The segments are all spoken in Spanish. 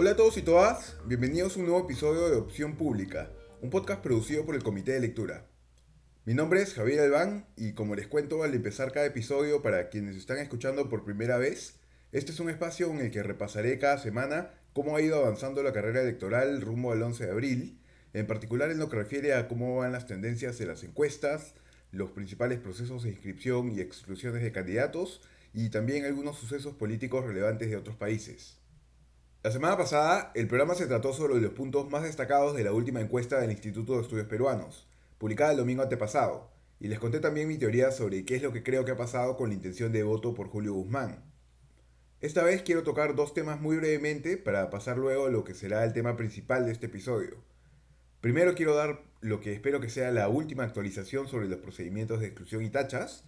Hola a todos y todas, bienvenidos a un nuevo episodio de Opción Pública, un podcast producido por el Comité de Lectura. Mi nombre es Javier Albán y como les cuento al empezar cada episodio para quienes están escuchando por primera vez, este es un espacio en el que repasaré cada semana cómo ha ido avanzando la carrera electoral rumbo al 11 de abril, en particular en lo que refiere a cómo van las tendencias de las encuestas, los principales procesos de inscripción y exclusiones de candidatos y también algunos sucesos políticos relevantes de otros países. La semana pasada, el programa se trató sobre los puntos más destacados de la última encuesta del Instituto de Estudios Peruanos, publicada el domingo antepasado, y les conté también mi teoría sobre qué es lo que creo que ha pasado con la intención de voto por Julio Guzmán. Esta vez quiero tocar dos temas muy brevemente para pasar luego a lo que será el tema principal de este episodio. Primero quiero dar lo que espero que sea la última actualización sobre los procedimientos de exclusión y tachas.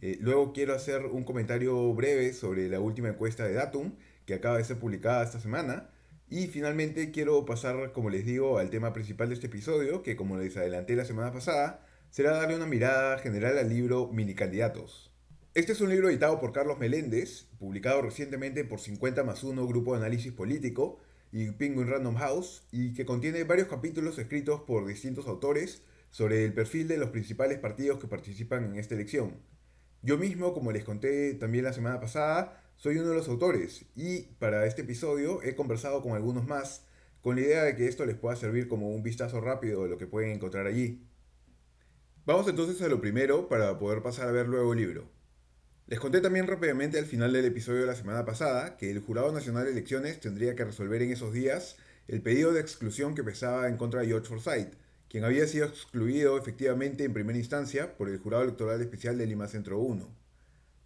Eh, luego quiero hacer un comentario breve sobre la última encuesta de Datum que acaba de ser publicada esta semana. Y finalmente quiero pasar, como les digo, al tema principal de este episodio, que como les adelanté la semana pasada, será darle una mirada general al libro Mini Candidatos. Este es un libro editado por Carlos Meléndez, publicado recientemente por 50 más 1 Grupo de Análisis Político, y Penguin Random House y que contiene varios capítulos escritos por distintos autores sobre el perfil de los principales partidos que participan en esta elección. Yo mismo, como les conté también la semana pasada, soy uno de los autores y para este episodio he conversado con algunos más con la idea de que esto les pueda servir como un vistazo rápido de lo que pueden encontrar allí. Vamos entonces a lo primero para poder pasar a ver luego el libro. Les conté también rápidamente al final del episodio de la semana pasada que el Jurado Nacional de Elecciones tendría que resolver en esos días el pedido de exclusión que pesaba en contra de George Forsyth, quien había sido excluido efectivamente en primera instancia por el Jurado Electoral Especial de Lima Centro 1.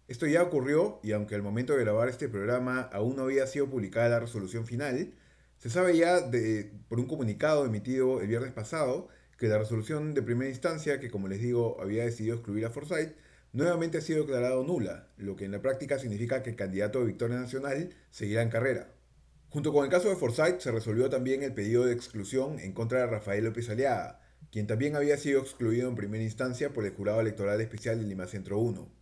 Esto ya ocurrió y aunque al momento de grabar este programa aún no había sido publicada la resolución final, se sabe ya de, por un comunicado emitido el viernes pasado que la resolución de primera instancia, que como les digo había decidido excluir a Forsyth, nuevamente ha sido declarado nula, lo que en la práctica significa que el candidato de Victoria Nacional seguirá en carrera. Junto con el caso de Forsyth se resolvió también el pedido de exclusión en contra de Rafael López Aliaga, quien también había sido excluido en primera instancia por el Jurado Electoral Especial de Lima Centro 1.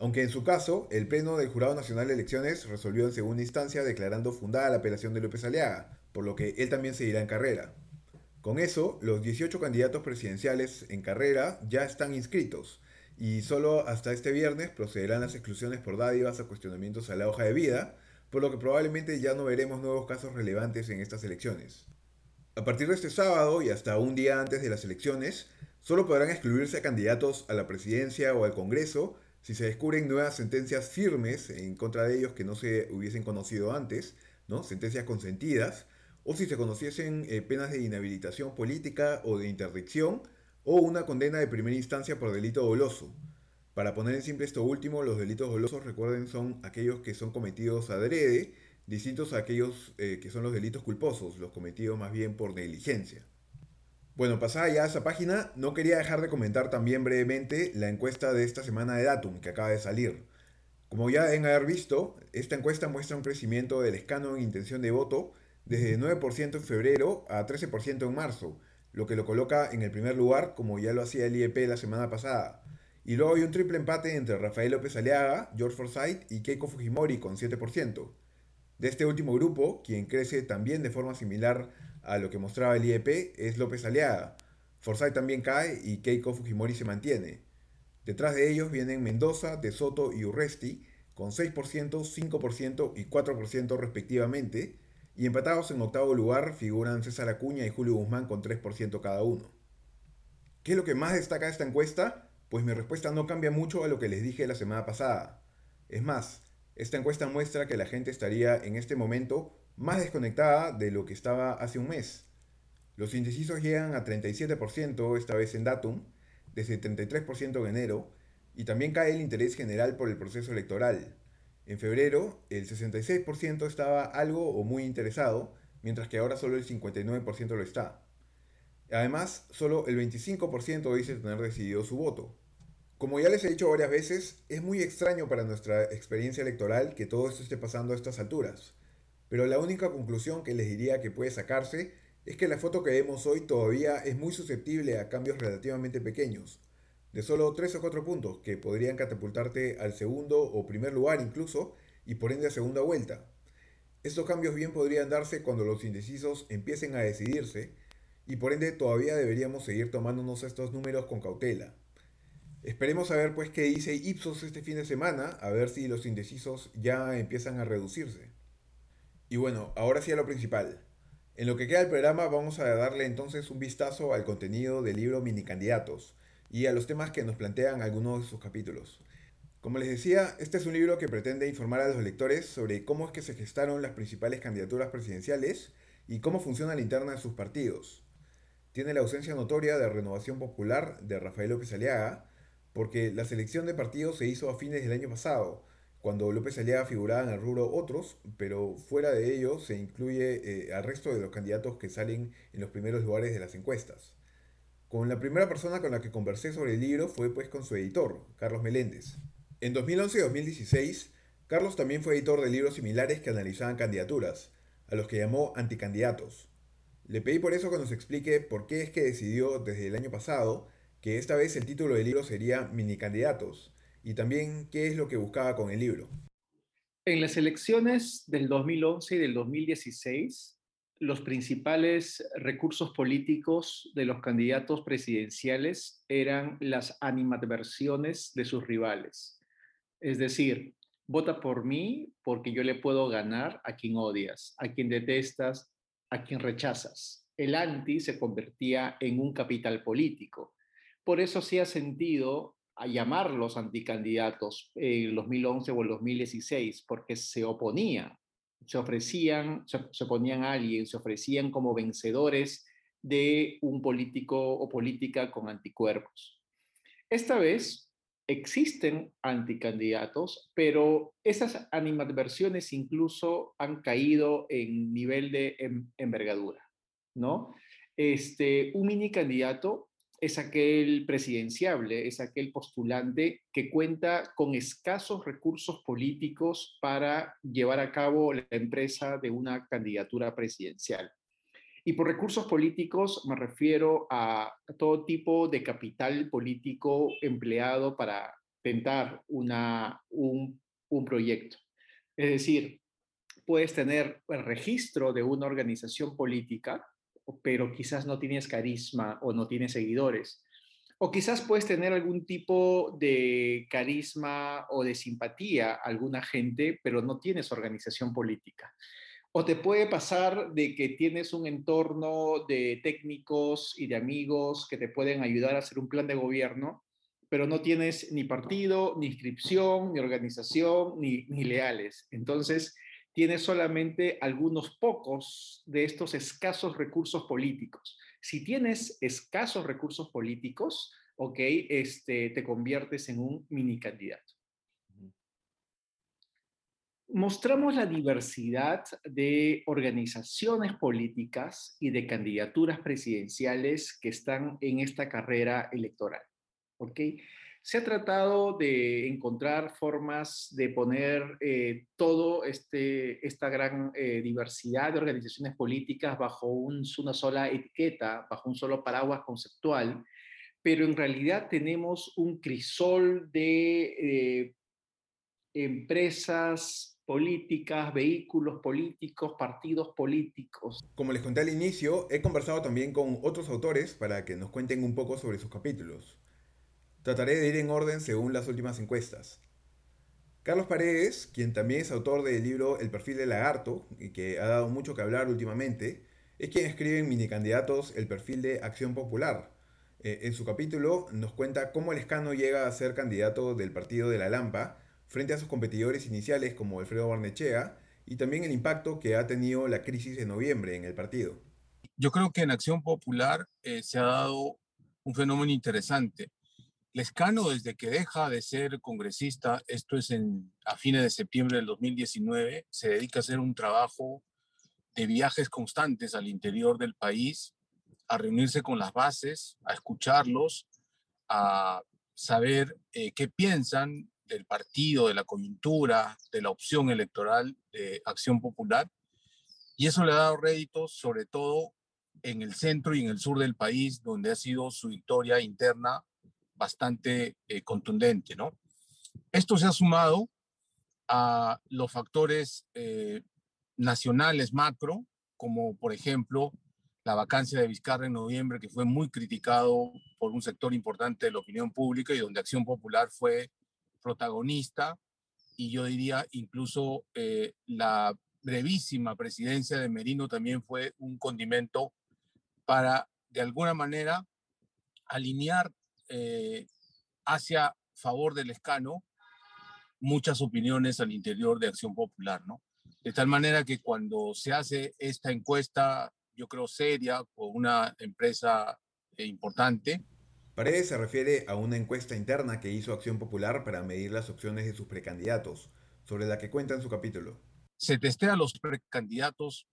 Aunque en su caso, el Pleno del Jurado Nacional de Elecciones resolvió en segunda instancia declarando fundada la apelación de López Aliaga, por lo que él también seguirá en carrera. Con eso, los 18 candidatos presidenciales en carrera ya están inscritos, y solo hasta este viernes procederán las exclusiones por dádivas o cuestionamientos a la hoja de vida, por lo que probablemente ya no veremos nuevos casos relevantes en estas elecciones. A partir de este sábado y hasta un día antes de las elecciones, solo podrán excluirse a candidatos a la presidencia o al Congreso si se descubren nuevas sentencias firmes en contra de ellos que no se hubiesen conocido antes, ¿no? sentencias consentidas, o si se conociesen eh, penas de inhabilitación política o de interdicción, o una condena de primera instancia por delito doloso. Para poner en simple esto último, los delitos dolosos, recuerden, son aquellos que son cometidos adrede, distintos a aquellos eh, que son los delitos culposos, los cometidos más bien por negligencia. Bueno, pasada ya esa página, no quería dejar de comentar también brevemente la encuesta de esta semana de Datum que acaba de salir. Como ya deben haber visto, esta encuesta muestra un crecimiento del escano en intención de voto desde 9% en febrero a 13% en marzo, lo que lo coloca en el primer lugar, como ya lo hacía el IEP la semana pasada. Y luego hay un triple empate entre Rafael López Aliaga, George Forsyth y Keiko Fujimori con 7%. De este último grupo, quien crece también de forma similar a lo que mostraba el IEP es López Aliaga. Forsyth también cae y Keiko Fujimori se mantiene. Detrás de ellos vienen Mendoza, De Soto y Urresti con 6%, 5% y 4% respectivamente, y empatados en octavo lugar figuran César Acuña y Julio Guzmán con 3% cada uno. ¿Qué es lo que más destaca esta encuesta? Pues mi respuesta no cambia mucho a lo que les dije la semana pasada. Es más, esta encuesta muestra que la gente estaría en este momento más desconectada de lo que estaba hace un mes. Los indecisos llegan a 37% esta vez en Datum, desde 33% en enero, y también cae el interés general por el proceso electoral, en febrero, el 66% estaba algo o muy interesado, mientras que ahora solo el 59% lo está. Además, solo el 25% dice tener decidido su voto. Como ya les he dicho varias veces, es muy extraño para nuestra experiencia electoral que todo esto esté pasando a estas alturas. Pero la única conclusión que les diría que puede sacarse es que la foto que vemos hoy todavía es muy susceptible a cambios relativamente pequeños, de solo 3 o 4 puntos que podrían catapultarte al segundo o primer lugar incluso y por ende a segunda vuelta. Estos cambios bien podrían darse cuando los indecisos empiecen a decidirse y por ende todavía deberíamos seguir tomándonos estos números con cautela. Esperemos a ver pues qué dice Ipsos este fin de semana, a ver si los indecisos ya empiezan a reducirse. Y bueno, ahora sí a lo principal. En lo que queda del programa vamos a darle entonces un vistazo al contenido del libro Mini Candidatos y a los temas que nos plantean algunos de sus capítulos. Como les decía, este es un libro que pretende informar a los lectores sobre cómo es que se gestaron las principales candidaturas presidenciales y cómo funciona la interna de sus partidos. Tiene la ausencia notoria de Renovación Popular de Rafael López Aliaga, porque la selección de partidos se hizo a fines del año pasado, cuando López Aliaga figuraba en el rubro otros, pero fuera de ello se incluye eh, al resto de los candidatos que salen en los primeros lugares de las encuestas. Con la primera persona con la que conversé sobre el libro fue pues con su editor, Carlos Meléndez. En 2011 y 2016, Carlos también fue editor de libros similares que analizaban candidaturas, a los que llamó anticandidatos. Le pedí por eso que nos explique por qué es que decidió desde el año pasado que esta vez el título del libro sería Mini Candidatos, y también qué es lo que buscaba con el libro. En las elecciones del 2011 y del 2016, los principales recursos políticos de los candidatos presidenciales eran las animadversiones de sus rivales. Es decir, vota por mí porque yo le puedo ganar a quien odias, a quien detestas, a quien rechazas. El anti se convertía en un capital político. Por eso sí ha sentido a llamarlos anticandidatos en el 2011 o el 2016, porque se oponían, se ofrecían, se, se oponían a alguien, se ofrecían como vencedores de un político o política con anticuerpos. Esta vez existen anticandidatos, pero esas animadversiones incluso han caído en nivel de envergadura, ¿no? Este, un mini candidato es aquel presidenciable, es aquel postulante que cuenta con escasos recursos políticos para llevar a cabo la empresa de una candidatura presidencial. Y por recursos políticos me refiero a todo tipo de capital político empleado para tentar una, un, un proyecto. Es decir, puedes tener el registro de una organización política, pero quizás no tienes carisma o no tienes seguidores. O quizás puedes tener algún tipo de carisma o de simpatía a alguna gente, pero no tienes organización política. O te puede pasar de que tienes un entorno de técnicos y de amigos que te pueden ayudar a hacer un plan de gobierno, pero no tienes ni partido, ni inscripción, ni organización, ni, ni leales. Entonces, tienes solamente algunos pocos de estos escasos recursos políticos. Si tienes escasos recursos políticos, ok, este, te conviertes en un mini candidato. Mostramos la diversidad de organizaciones políticas y de candidaturas presidenciales que están en esta carrera electoral. ¿ok? Se ha tratado de encontrar formas de poner eh, todo este, esta gran eh, diversidad de organizaciones políticas bajo una sola etiqueta, bajo un solo paraguas conceptual, pero en realidad tenemos un crisol de eh, empresas políticas, vehículos políticos, partidos políticos. Como les conté al inicio, he conversado también con otros autores para que nos cuenten un poco sobre sus capítulos. Trataré de ir en orden según las últimas encuestas. Carlos Paredes, quien también es autor del libro El perfil del lagarto, y que ha dado mucho que hablar últimamente, es quien escribe en Minicandidatos el perfil de Acción Popular. Eh, en su capítulo nos cuenta cómo el escano llega a ser candidato del partido de la Lampa frente a sus competidores iniciales como Alfredo Barnechea y también el impacto que ha tenido la crisis de noviembre en el partido. Yo creo que en Acción Popular eh, se ha dado un fenómeno interesante. Lescano, desde que deja de ser congresista, esto es en, a fines de septiembre del 2019, se dedica a hacer un trabajo de viajes constantes al interior del país, a reunirse con las bases, a escucharlos, a saber eh, qué piensan del partido, de la coyuntura, de la opción electoral de Acción Popular. Y eso le ha dado réditos, sobre todo en el centro y en el sur del país, donde ha sido su victoria interna bastante eh, contundente, ¿no? Esto se ha sumado a los factores eh, nacionales macro, como por ejemplo la vacancia de Vizcarra en noviembre, que fue muy criticado por un sector importante de la opinión pública y donde Acción Popular fue protagonista, y yo diría incluso eh, la brevísima presidencia de Merino también fue un condimento para, de alguna manera, alinear eh, hacia favor del escano muchas opiniones al interior de Acción Popular, ¿no? De tal manera que cuando se hace esta encuesta, yo creo seria, con una empresa eh, importante. Paredes se refiere a una encuesta interna que hizo Acción Popular para medir las opciones de sus precandidatos, sobre la que cuenta en su capítulo. Se testea a los precandidatos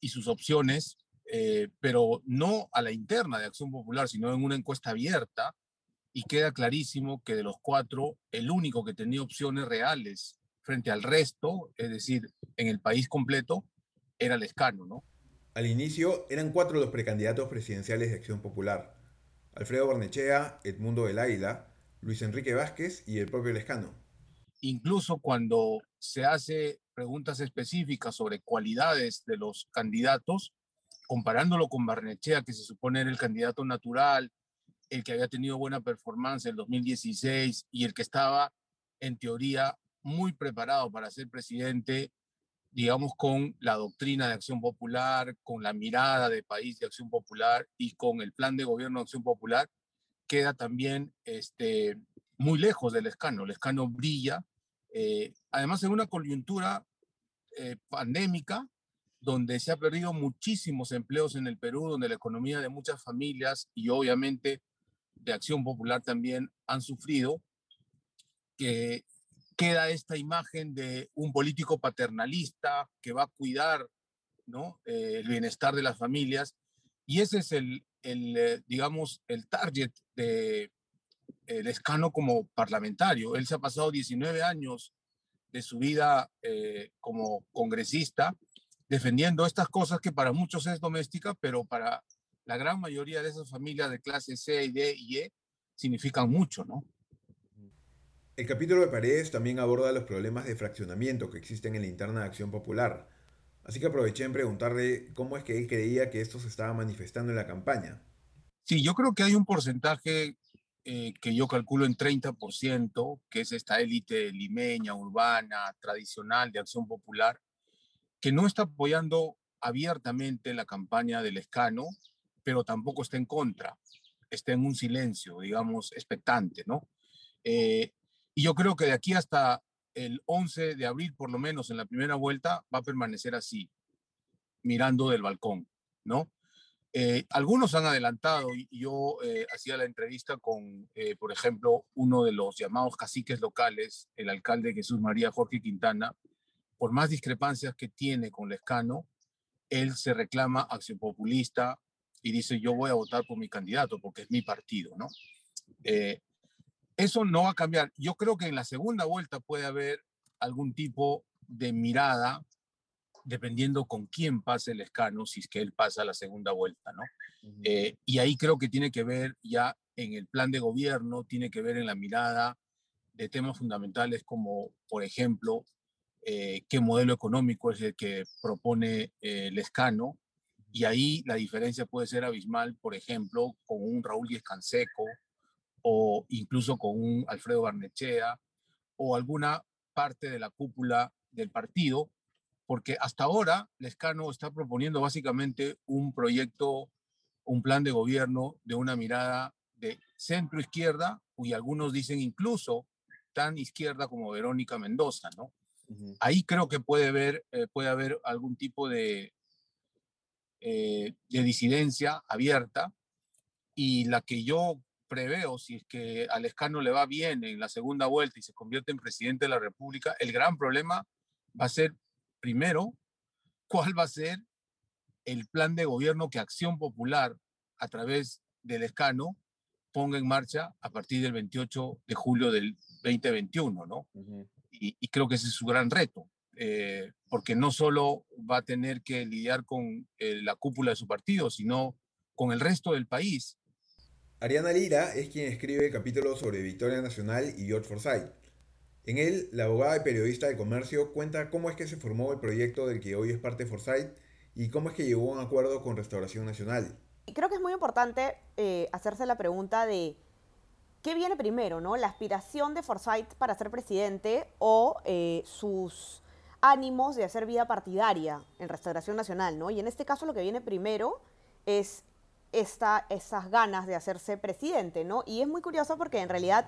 y sus opciones, eh, pero no a la interna de Acción Popular, sino en una encuesta abierta, y queda clarísimo que de los cuatro, el único que tenía opciones reales frente al resto, es decir, en el país completo, era el escano, ¿no? Al inicio eran cuatro los precandidatos presidenciales de Acción Popular. Alfredo Barnechea, Edmundo del Águila, Luis Enrique Vázquez y el propio Lescano. Incluso cuando se hace preguntas específicas sobre cualidades de los candidatos, comparándolo con Barnechea, que se supone era el candidato natural, el que había tenido buena performance en 2016 y el que estaba, en teoría, muy preparado para ser presidente, digamos, con la doctrina de acción popular, con la mirada de país de acción popular y con el plan de gobierno de acción popular, queda también este, muy lejos del escano. El escano brilla, eh, además en una coyuntura eh, pandémica, donde se ha perdido muchísimos empleos en el Perú, donde la economía de muchas familias y obviamente de Acción Popular también han sufrido, que queda esta imagen de un político paternalista que va a cuidar ¿no? Eh, el bienestar de las familias. Y ese es el, el eh, digamos, el target de el escano como parlamentario. Él se ha pasado 19 años de su vida eh, como congresista defendiendo estas cosas que para muchos es doméstica, pero para la gran mayoría de esas familias de clase C, D y E significan mucho, ¿no? El capítulo de Paredes también aborda los problemas de fraccionamiento que existen en la interna de Acción Popular. Así que aproveché en preguntarle cómo es que él creía que esto se estaba manifestando en la campaña. Sí, yo creo que hay un porcentaje eh, que yo calculo en 30%, que es esta élite limeña, urbana, tradicional de Acción Popular, que no está apoyando abiertamente la campaña del escano, pero tampoco está en contra, está en un silencio, digamos, expectante, ¿no? Eh, y yo creo que de aquí hasta el 11 de abril, por lo menos en la primera vuelta, va a permanecer así, mirando del balcón, ¿no? Eh, algunos han adelantado, y yo eh, hacía la entrevista con, por ejemplo, uno de los llamados caciques locales, el alcalde Jesús María Jorge Quintana, por más discrepancias que tiene con Lescano, él se reclama acción populista, y dice yo voy a votar por mi candidato porque es mi partido, ¿no? Eh, eso no va a cambiar. Yo creo que en la segunda vuelta puede haber algún tipo de mirada, dependiendo con quién pase el escano, si es que él pasa la segunda vuelta, ¿no? Eh, y ahí creo que tiene que ver ya en el plan de gobierno, tiene que ver en la mirada de temas fundamentales como, por ejemplo, eh, qué modelo económico es el que propone el escano, y ahí la diferencia puede ser abismal, por ejemplo, con un Raúl Díez Canseco o incluso con un Alfredo Barnechea o alguna parte de la cúpula del partido, porque hasta ahora Lescano está proponiendo básicamente un proyecto, un plan de gobierno de una mirada de centro izquierda, y algunos dicen incluso tan izquierda como Verónica Mendoza, ¿no? Ahí creo que puede haber, eh, puede haber algún tipo de, eh, de disidencia abierta y la que yo preveo, si es que al escano le va bien en la segunda vuelta y se convierte en presidente de la República, el gran problema va a ser, primero, cuál va a ser el plan de gobierno que Acción Popular, a través del escano, ponga en marcha a partir del 28 de julio del 2021, ¿no? y, y, creo que ese es su gran reto. Eh, porque no solo va a tener que lidiar con eh, la cúpula de su partido, sino con el resto del país. Ariana Lira es quien escribe capítulos sobre Victoria Nacional y George Forsyth. En él, la abogada y periodista de comercio cuenta cómo es que se formó el proyecto del que hoy es parte Forsyth y cómo es que llegó a un acuerdo con Restauración Nacional. Creo que es muy importante eh, hacerse la pregunta de qué viene primero, ¿no? La aspiración de Forsyth para ser presidente o eh, sus ánimos de hacer vida partidaria en Restauración Nacional, ¿no? Y en este caso lo que viene primero es esta, esas ganas de hacerse presidente, ¿no? Y es muy curioso porque en realidad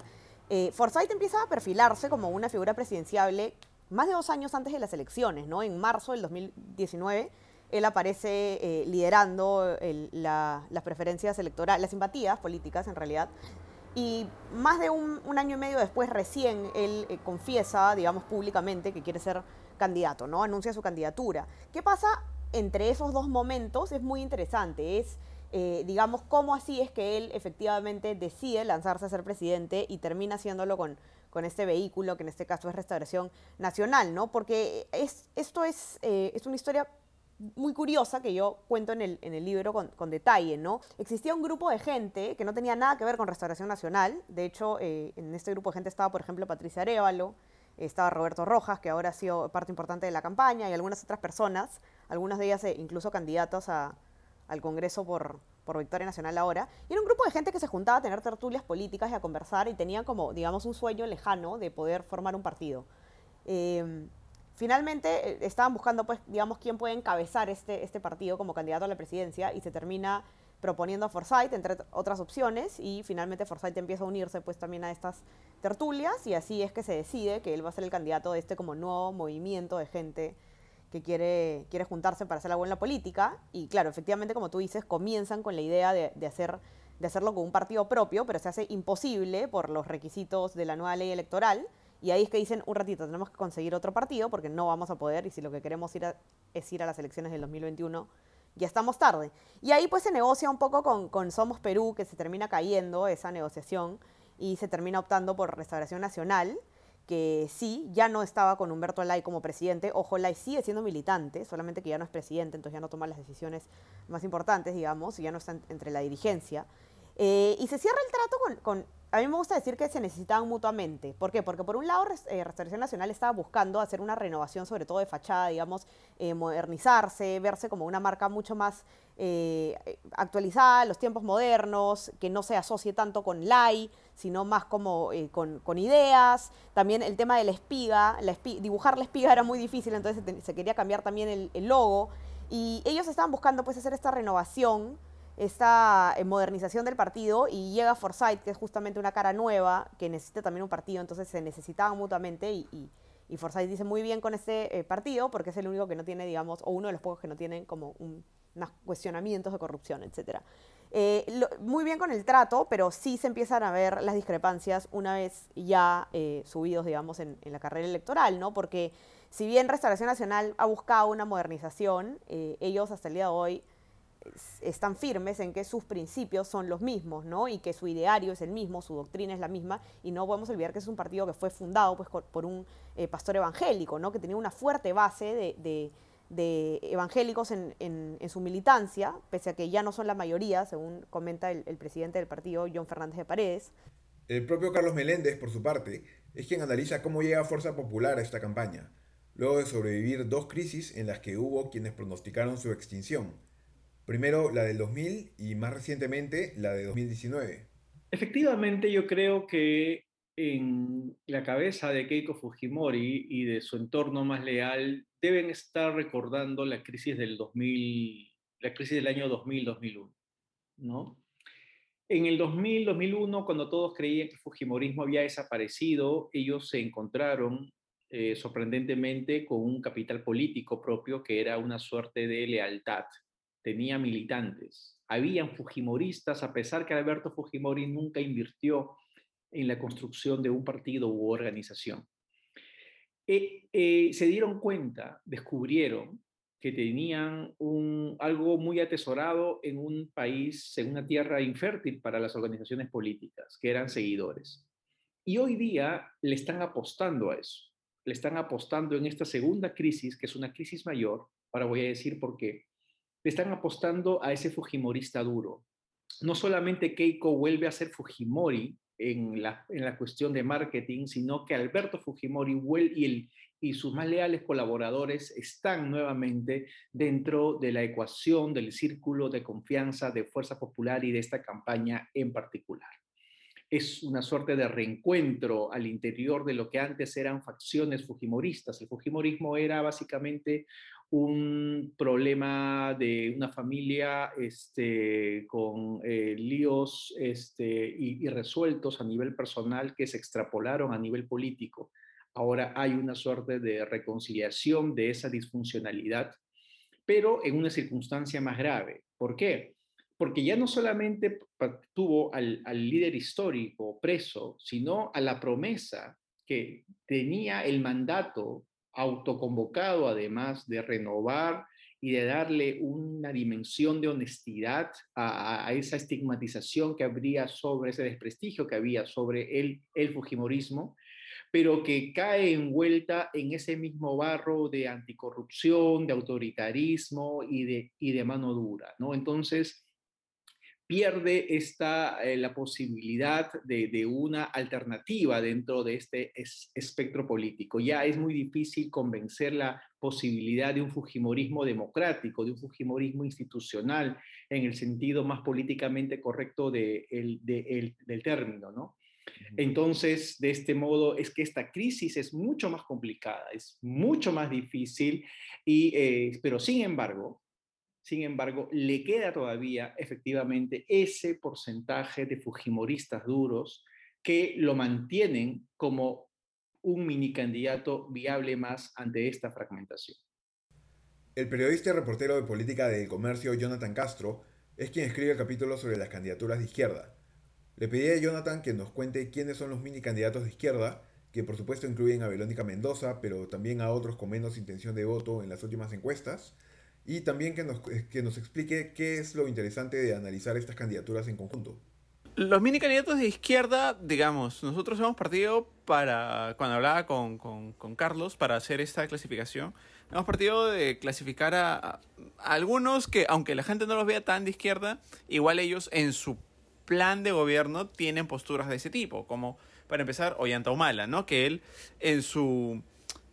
eh, Forsyth empieza a perfilarse como una figura presidenciable más de dos años antes de las elecciones, ¿no? En marzo del 2019 él aparece eh, liderando las preferencias electorales, las simpatías políticas en realidad. Y más de un, año y medio después recién él eh, confiesa, digamos, públicamente que quiere ser candidato, ¿no? Anuncia su candidatura. ¿Qué pasa entre esos dos momentos? Es muy interesante. Es, eh, digamos, cómo así es que él efectivamente decide lanzarse a ser presidente y termina haciéndolo con, con este vehículo, que en este caso es Restauración Nacional, ¿no? Porque es, esto es, eh, es una historia muy curiosa que yo cuento en el, en el libro con, con, detalle, ¿no? Existía un grupo de gente que no tenía nada que ver con Restauración Nacional. De hecho, eh, en este grupo de gente estaba, por ejemplo, Patricia Arevalo, estaba Roberto Rojas, que ahora ha sido parte importante de la campaña, y algunas otras personas, algunas de ellas eh, incluso candidatos a, al Congreso por, por Victoria Nacional ahora. Y era un grupo de gente que se juntaba a tener tertulias políticas y a conversar y tenían como, digamos, un sueño lejano de poder formar un partido. Eh, finalmente eh, estaban buscando, pues, digamos, quién puede encabezar este, este partido como candidato a la presidencia y se termina proponiendo a Forsyth, entre otras opciones, y finalmente Forsyth empieza a unirse pues también a estas tertulias y así es que se decide que él va a ser el candidato de este como nuevo movimiento de gente que quiere, quiere juntarse para hacer algo en la política. Y claro, efectivamente, como tú dices, comienzan con la idea de, hacer, de hacerlo con un partido propio, pero se hace imposible por los requisitos de la nueva ley electoral. Y ahí es que dicen, un ratito, tenemos que conseguir otro partido porque no vamos a poder y si lo que queremos ir es ir a las elecciones del 2021, ya estamos tarde. Y ahí pues se negocia un poco con, Somos Perú, que se termina cayendo esa negociación y se termina optando por Restauración Nacional, que sí, ya no estaba con Humberto Lai como presidente. Ojo, Lai sigue siendo militante, solamente que ya no es presidente, entonces ya no toma las decisiones más importantes, digamos, ya no está entre la dirigencia. Eh, y se cierra el trato con a mí me gusta decir que se necesitaban mutuamente. ¿Por qué? Porque por un lado eh, Restauración Nacional estaba buscando hacer una renovación, sobre todo de fachada, digamos, eh, modernizarse, verse como una marca mucho más eh, actualizada, los tiempos modernos, que no se asocie tanto con LAI, sino más como con, ideas. También el tema de la espiga, dibujar la espiga era muy difícil, entonces se, quería cambiar también el, el logo. Y ellos estaban buscando pues hacer esta renovación esta eh, modernización del partido y llega Forsyth, que es justamente una cara nueva, que necesita también un partido, entonces se necesitaban mutuamente y, y, Forsyth dice muy bien con este eh, partido porque es el único que no tiene, digamos, o uno de los pocos que no tienen como un, unos cuestionamientos de corrupción, etc. Eh, muy bien con el trato, pero sí se empiezan a ver las discrepancias una vez ya subidos, digamos, en, en, la carrera electoral, ¿no? Porque si bien Restauración Nacional ha buscado una modernización, ellos hasta el día de hoy están firmes en que sus principios son los mismos, ¿no? Y que su ideario es el mismo, su doctrina es la misma, y no podemos olvidar que es un partido que fue fundado pues, por un eh, pastor evangélico, ¿no? Que tenía una fuerte base de, evangélicos en, en, su militancia, pese a que ya no son la mayoría, según comenta el, el presidente del partido, John Fernández de Paredes. El propio Carlos Meléndez, por su parte, es quien analiza cómo llega Fuerza Popular a esta campaña, luego de sobrevivir dos crisis en las que hubo quienes pronosticaron su extinción Primero la del 2000 y más recientemente la de 2019. Efectivamente, yo creo que en la cabeza de Keiko Fujimori y de su entorno más leal deben estar recordando la crisis del 2000, la crisis del año 2000-2001, ¿no? En el 2000-2001, cuando todos creían que el Fujimorismo había desaparecido, ellos se encontraron eh, sorprendentemente con un capital político propio que era una suerte de lealtad tenía militantes. Habían fujimoristas, a pesar que Alberto Fujimori nunca invirtió en la construcción de un partido u organización. Eh, eh, se dieron cuenta, descubrieron que tenían un, algo muy atesorado en un país, en una tierra infértil para las organizaciones políticas, que eran seguidores. Y hoy día le están apostando a eso. Le están apostando en esta segunda crisis, que es una crisis mayor. Ahora voy a decir por qué le están apostando a ese Fujimorista duro. No solamente Keiko vuelve a ser Fujimori en la, en la cuestión de marketing, sino que Alberto Fujimori y, el, y sus más leales colaboradores están nuevamente dentro de la ecuación del círculo de confianza de Fuerza Popular y de esta campaña en particular es una suerte de reencuentro al interior de lo que antes eran facciones fujimoristas. El fujimorismo era básicamente un problema de una familia este, con eh, líos este, irresueltos a nivel personal que se extrapolaron a nivel político. Ahora hay una suerte de reconciliación de esa disfuncionalidad, pero en una circunstancia más grave. ¿Por qué? porque ya no solamente tuvo al, líder histórico preso, sino a la promesa que tenía el mandato autoconvocado, además de renovar y de darle una dimensión de honestidad a, esa estigmatización que habría sobre ese desprestigio que había sobre el, el Fujimorismo, pero que cae envuelta en ese mismo barro de anticorrupción, de autoritarismo y de, y de mano dura, ¿no? Entonces, pierde esta, eh, la posibilidad de, una alternativa dentro de este espectro político. Ya es muy difícil convencer la posibilidad de un Fujimorismo democrático, de un Fujimorismo institucional, en el sentido más políticamente correcto de del término, ¿no? Entonces, de este modo, es que esta crisis es mucho más complicada, es mucho más difícil, y, eh, pero sin embargo, sin embargo, le queda todavía efectivamente ese porcentaje de fujimoristas duros que lo mantienen como un mini candidato viable más ante esta fragmentación. El periodista y reportero de política del comercio Jonathan Castro es quien escribe el capítulo sobre las candidaturas de izquierda. Le pedí a Jonathan que nos cuente quiénes son los mini candidatos de izquierda, que por supuesto incluyen a Belónica Mendoza, pero también a otros con menos intención de voto en las últimas encuestas, y también que nos, eh, que nos explique qué es lo interesante de analizar estas candidaturas en conjunto. Los mini candidatos de izquierda, digamos, nosotros hemos partido para, cuando hablaba con, con, Carlos, para hacer esta clasificación, hemos partido de clasificar a, a, algunos que, aunque la gente no los vea tan de izquierda, igual ellos en su plan de gobierno tienen posturas de ese tipo, como para empezar Ollanta Humala, ¿no? Que él en su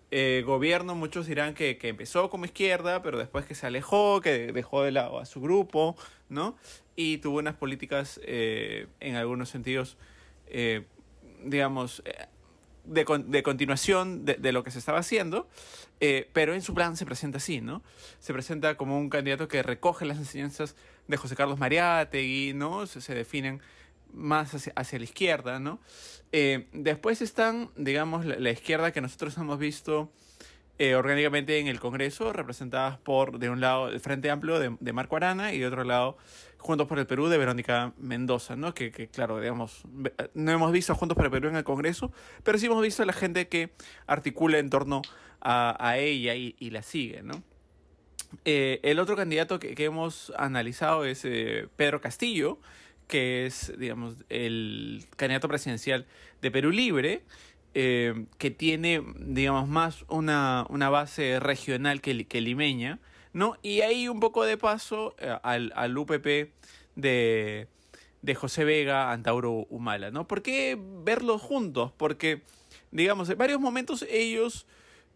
eh, gobierno, muchos dirán que, empezó como izquierda, pero después que se alejó, que dejó de lado a su grupo, ¿no? Y tuvo unas políticas, eh, en algunos sentidos, eh, digamos, de, de, continuación de, de, lo que se estaba haciendo, pero en su plan se presenta así, ¿no? Se presenta como un candidato que recoge las enseñanzas de José Carlos Mariátegui, ¿no? Se definen más hacia, la izquierda, ¿no? Eh, después están, digamos, la, izquierda que nosotros hemos visto eh, orgánicamente en el Congreso, representadas por, de un lado, el Frente Amplio de, Marco Arana y de otro lado, Juntos por el Perú de Verónica Mendoza, ¿no? Que, claro, digamos, no hemos visto a Juntos por el Perú en el Congreso, pero sí hemos visto a la gente que articula en torno a, ella y, la sigue, ¿no? Eh, el otro candidato que, que, hemos analizado es Pedro Castillo, que es, digamos, el candidato presidencial de Perú Libre, eh, que tiene, digamos, más una, una base regional que, que, limeña, ¿no? Y ahí un poco de paso eh, al, al, UPP de, de José Vega, Antauro Humala, ¿no? ¿Por qué verlos juntos? Porque, digamos, en varios momentos ellos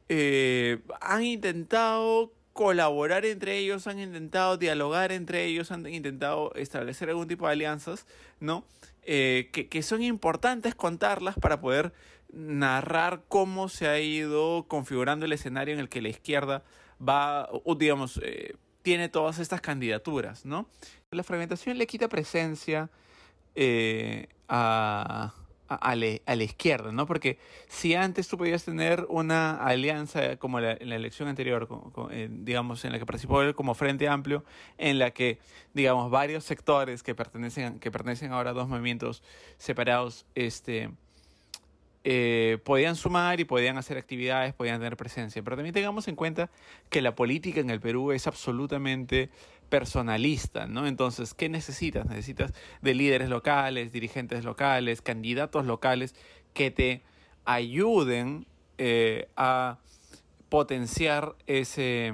eh, han intentado colaborar entre ellos, han intentado dialogar entre ellos, han intentado establecer algún tipo de alianzas, ¿no? Eh, que, son importantes contarlas para poder narrar cómo se ha ido configurando el escenario en el que la izquierda va, digamos, eh, tiene todas estas candidaturas, ¿no? La fragmentación le quita presencia eh, a, a, la, izquierda, ¿no? Porque si antes tú podías tener una alianza como la, en la elección anterior, eh, digamos, en la que participó él como Frente Amplio, en la que, digamos, varios sectores que pertenecen, que pertenecen ahora a dos movimientos separados, este, eh, podían sumar y podían hacer actividades, podían tener presencia. Pero también tengamos en cuenta que la política en el Perú es absolutamente personalista, ¿no? Entonces, ¿qué necesitas? Necesitas de líderes locales, dirigentes locales, candidatos locales que te ayuden eh, a potenciar ese,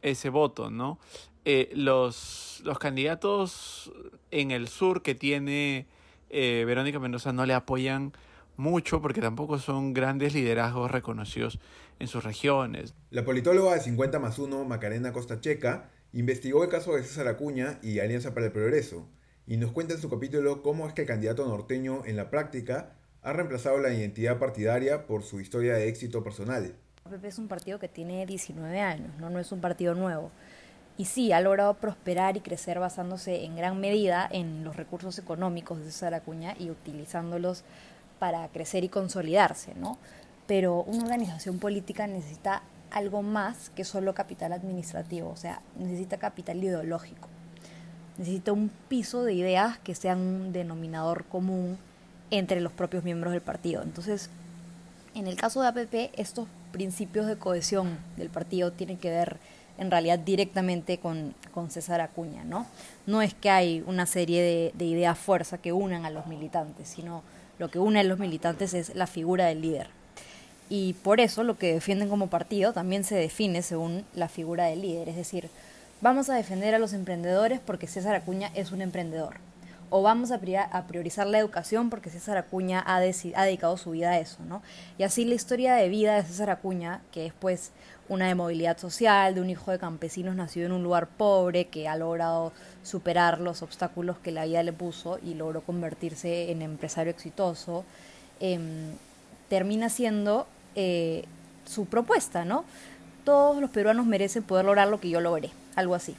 ese voto, ¿no? Eh, los, los candidatos en el sur que tiene eh, Verónica Mendoza no le apoyan mucho porque tampoco son grandes liderazgos reconocidos en sus regiones. La politóloga de 50 más 1, Macarena Costa Checa, investigó el caso de César Acuña y Alianza para el Progreso y nos cuenta en su capítulo cómo es que el candidato norteño en la práctica ha reemplazado la identidad partidaria por su historia de éxito personal. PP es un partido que tiene 19 años, ¿no? es un partido nuevo. Y sí, ha logrado prosperar y crecer basándose en gran medida en los recursos económicos de César Acuña y utilizándolos para crecer y consolidarse, ¿no? Pero una organización política necesita algo más que solo capital administrativo, o sea, necesita capital ideológico. Necesita un piso de ideas que sean un denominador común entre los propios miembros del partido. Entonces, en el caso de APP, estos principios de cohesión del partido tienen que ver en realidad directamente con, con César Acuña, ¿no? No es que hay una serie de, de ideas fuerza que unan a los militantes, sino lo que une a los militantes es la figura del líder. Y por eso lo que defienden como partido también se define según la figura del líder. Es decir, vamos a defender a los emprendedores porque César Acuña es un emprendedor. O vamos a priorizar la educación porque César Acuña ha, ha dedicado su vida a eso, ¿no? Y así la historia de vida de César Acuña, que es pues una de movilidad social, de un hijo de campesinos nacido en un lugar pobre, que ha logrado superar los obstáculos que la vida le puso y logró convertirse en empresario exitoso, em, termina siendo eh, su propuesta, ¿no? Todos los peruanos merecen poder lograr lo que yo logré, algo así.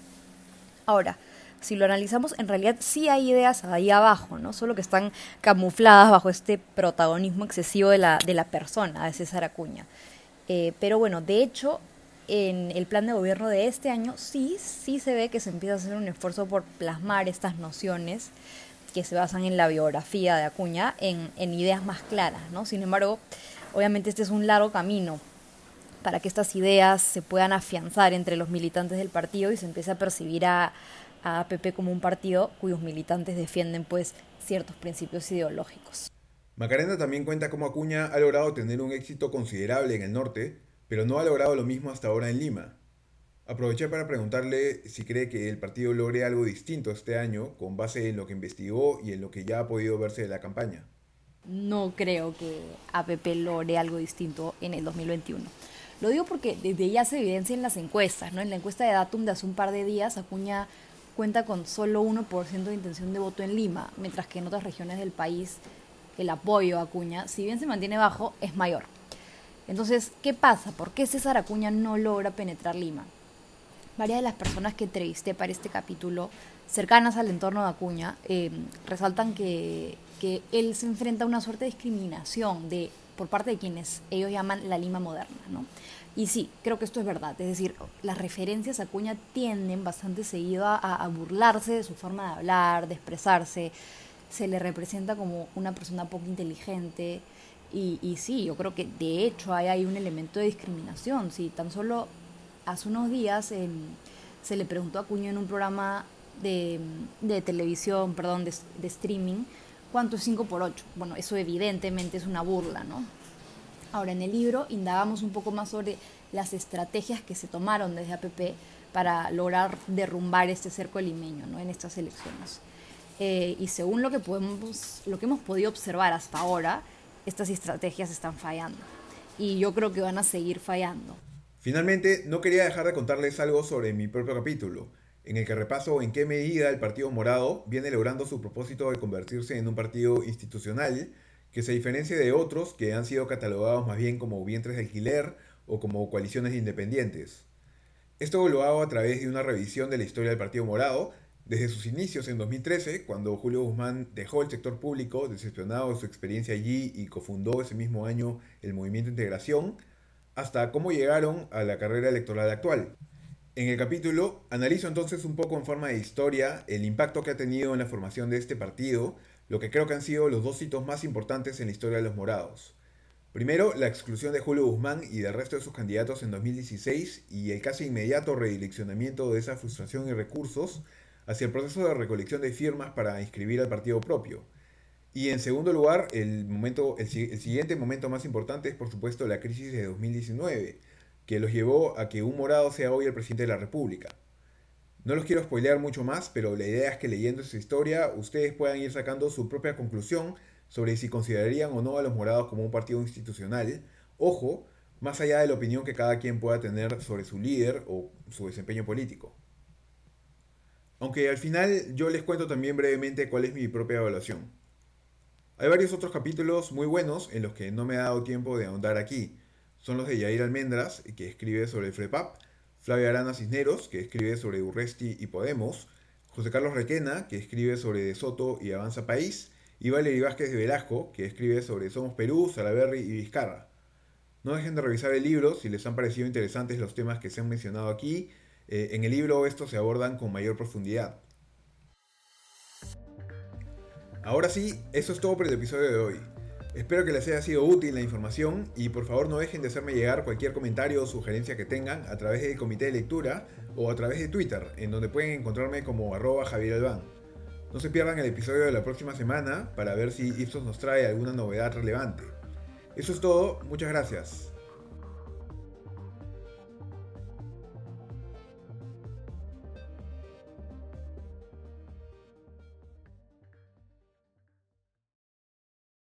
Ahora, si lo analizamos, en realidad sí hay ideas ahí abajo, ¿no? Solo que están camufladas bajo este protagonismo excesivo de la, de la persona, de César Acuña. Eh, pero bueno, de hecho, en el plan de gobierno de este año sí, sí se ve que se empieza a hacer un esfuerzo por plasmar estas nociones que se basan en la biografía de Acuña en, en ideas más claras, ¿no? Sin embargo, obviamente este es un largo camino para que estas ideas se puedan afianzar entre los militantes del partido y se empiece a percibir a, a APP como un partido cuyos militantes defienden pues ciertos principios ideológicos. Macarena también cuenta cómo Acuña ha logrado tener un éxito considerable en el norte, pero no ha logrado lo mismo hasta ahora en Lima. Aproveché para preguntarle si cree que el partido logre algo distinto este año con base en lo que investigó y en lo que ya ha podido verse de la campaña. No creo que APP logre algo distinto en el 2021. Lo digo porque desde ya se evidencia en las encuestas, ¿no? En la encuesta de Datum de hace un par de días, Acuña cuenta con solo 1% de intención de voto en Lima, mientras que en otras regiones del país el apoyo a Acuña, si bien se mantiene bajo, es mayor. Entonces, ¿qué pasa? ¿Por qué César Acuña no logra penetrar Lima? varias de las personas que entrevisté para este capítulo, cercanas al entorno de Acuña, eh, resaltan que, que, él se enfrenta a una suerte de discriminación de, por parte de quienes ellos llaman la Lima moderna. ¿no? Y sí, creo que esto es verdad. Es decir, las referencias a Acuña tienden bastante seguido a, burlarse de su forma de hablar, de expresarse. Se le representa como una persona poco inteligente. Y, sí, yo creo que de hecho hay, un elemento de discriminación. Si tan solo hace unos días eh, se le preguntó a Acuña en un programa de, televisión, perdón, de, streaming, ¿cuánto es 5 por 8? Bueno, eso evidentemente es una burla, ¿no? Ahora, en el libro indagamos un poco más sobre las estrategias que se tomaron desde APP para lograr derrumbar este cerco limeño ¿no? en estas elecciones. Eh, y según lo que, podemos, lo que hemos podido observar hasta ahora, estas estrategias están fallando. Y yo creo que van a seguir fallando. Finalmente, no quería dejar de contarles algo sobre mi propio capítulo, en el que repaso en qué medida el Partido Morado viene logrando su propósito de convertirse en un partido institucional que se diferencie de otros que han sido catalogados más bien como vientres de alquiler o como coaliciones independientes. Esto lo hago a través de una revisión de la historia del Partido Morado, desde sus inicios en 2013, cuando Julio Guzmán dejó el sector público, decepcionado de su experiencia allí y cofundó ese mismo año el Movimiento Integración, hasta cómo llegaron a la carrera electoral actual. En el capítulo analizo entonces un poco en forma de historia el impacto que ha tenido en la formación de este partido, lo que creo que han sido los dos hitos más importantes en la historia de los morados. Primero, la exclusión de Julio Guzmán y del resto de sus candidatos en 2016 y el casi inmediato redireccionamiento de esa frustración y recursos hacia el proceso de recolección de firmas para inscribir al partido propio. Y en segundo lugar, el, momento, el, siguiente momento más importante es por supuesto la crisis de 2019, que los llevó a que un morado sea hoy el presidente de la República. No los quiero spoilear mucho más, pero la idea es que leyendo esta historia ustedes puedan ir sacando su propia conclusión sobre si considerarían o no a los morados como un partido institucional. Ojo, más allá de la opinión que cada quien pueda tener sobre su líder o su desempeño político. Aunque al final yo les cuento también brevemente cuál es mi propia evaluación. Hay varios otros capítulos muy buenos en los que no me ha dado tiempo de ahondar aquí. Son los de Yair Almendras, que escribe sobre el FREPAP, Flavia Arana Cisneros, que escribe sobre Urresti y Podemos, José Carlos Requena, que escribe sobre De Soto y Avanza País, y Valery Vázquez de Velasco, que escribe sobre Somos Perú, Salaberry y Vizcarra. No dejen de revisar el libro si les han parecido interesantes los temas que se han mencionado aquí. Eh, en el libro estos se abordan con mayor profundidad. Ahora sí, eso es todo por el episodio de hoy. Espero que les haya sido útil la información y por favor no dejen de hacerme llegar cualquier comentario o sugerencia que tengan a través del comité de lectura o a través de Twitter, en donde pueden encontrarme como arroba Javier. No se pierdan el episodio de la próxima semana para ver si Ipsos nos trae alguna novedad relevante. Eso es todo, muchas gracias.